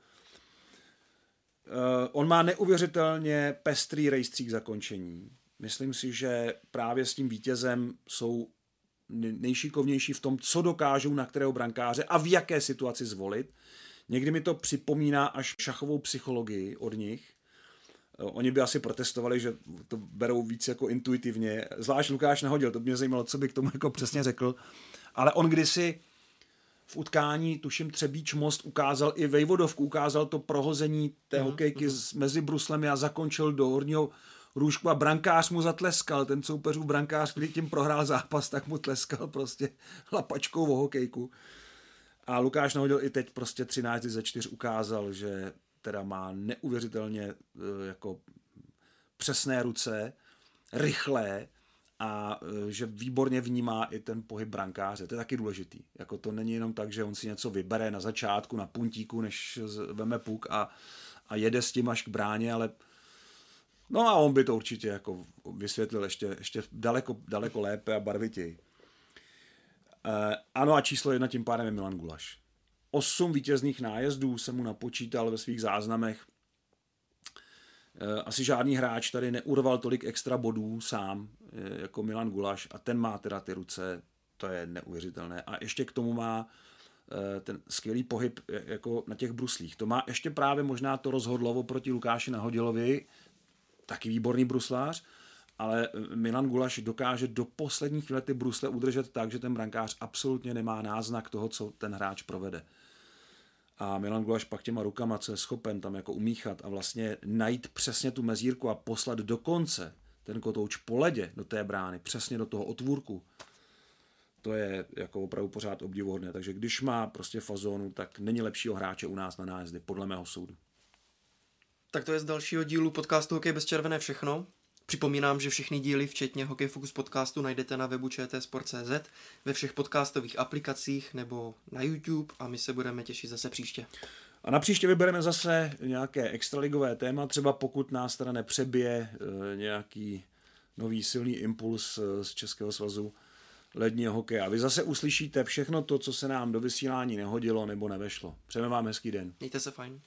on má neuvěřitelně pestrý rejstřík zakončení. Myslím si, že právě s tím vítězem jsou nejšikovnější v tom, co dokážou na kterého brankáře a v jaké situaci zvolit. Někdy mi to připomíná až šachovou psychologii od nich. Oni by asi protestovali, že to berou víc jako intuitivně. Zvlášť Lukáš nahodil, to by mě zajímalo, co by k tomu jako přesně řekl. Ale on kdysi v utkání, tuším Třebíč most, ukázal i Vejvodovku, ukázal to prohození té uh-huh, hokejky uh-huh. mezi bruslemi a zakončil do horního růžku a brankář mu zatleskal, ten soupeřův brankář, když tím prohrál zápas, tak mu tleskal prostě lapačkou o hokejku. A Lukáš nahodil i teď prostě 13 ze 4 ukázal, že teda má neuvěřitelně eh, jako přesné ruce, rychlé a eh, že výborně vnímá i ten pohyb brankáře. To je taky důležitý. Jako to není jenom tak, že on si něco vybere na začátku, na puntíku, než veme puk a, a jede s tím až k bráně, ale No a on by to určitě jako vysvětlil ještě, ještě daleko, daleko lépe a barvitěji. E, ano a číslo jedna tím pádem je Milan Gulaš. Osm vítězných nájezdů jsem mu napočítal ve svých záznamech. E, asi žádný hráč tady neurval tolik extra bodů sám e, jako Milan Gulaš a ten má teda ty ruce, to je neuvěřitelné. A ještě k tomu má ten skvělý pohyb jako na těch bruslích. To má ještě právě možná to rozhodlovo proti Lukáši Nahodilovi, taky výborný bruslář, ale Milan Gulaš dokáže do poslední chvíle ty brusle udržet tak, že ten brankář absolutně nemá náznak toho, co ten hráč provede. A Milan Gulaš pak těma rukama, co je schopen tam jako umíchat a vlastně najít přesně tu mezírku a poslat do konce ten kotouč po ledě do té brány, přesně do toho otvůrku, to je jako opravdu pořád obdivuhodné. Takže když má prostě fazonu, tak není lepšího hráče u nás na nájezdy, podle mého soudu. Tak to je z dalšího dílu podcastu Hokej bez červené všechno. Připomínám, že všechny díly, včetně Hokej Focus podcastu, najdete na webu čtsport.cz, ve všech podcastových aplikacích nebo na YouTube a my se budeme těšit zase příště. A na příště vybereme zase nějaké extraligové téma, třeba pokud nás teda nepřebije e, nějaký nový silný impuls e, z Českého svazu ledního hokeje. A vy zase uslyšíte všechno to, co se nám do vysílání nehodilo nebo nevešlo. Přejeme vám hezký den. Mějte se fajn.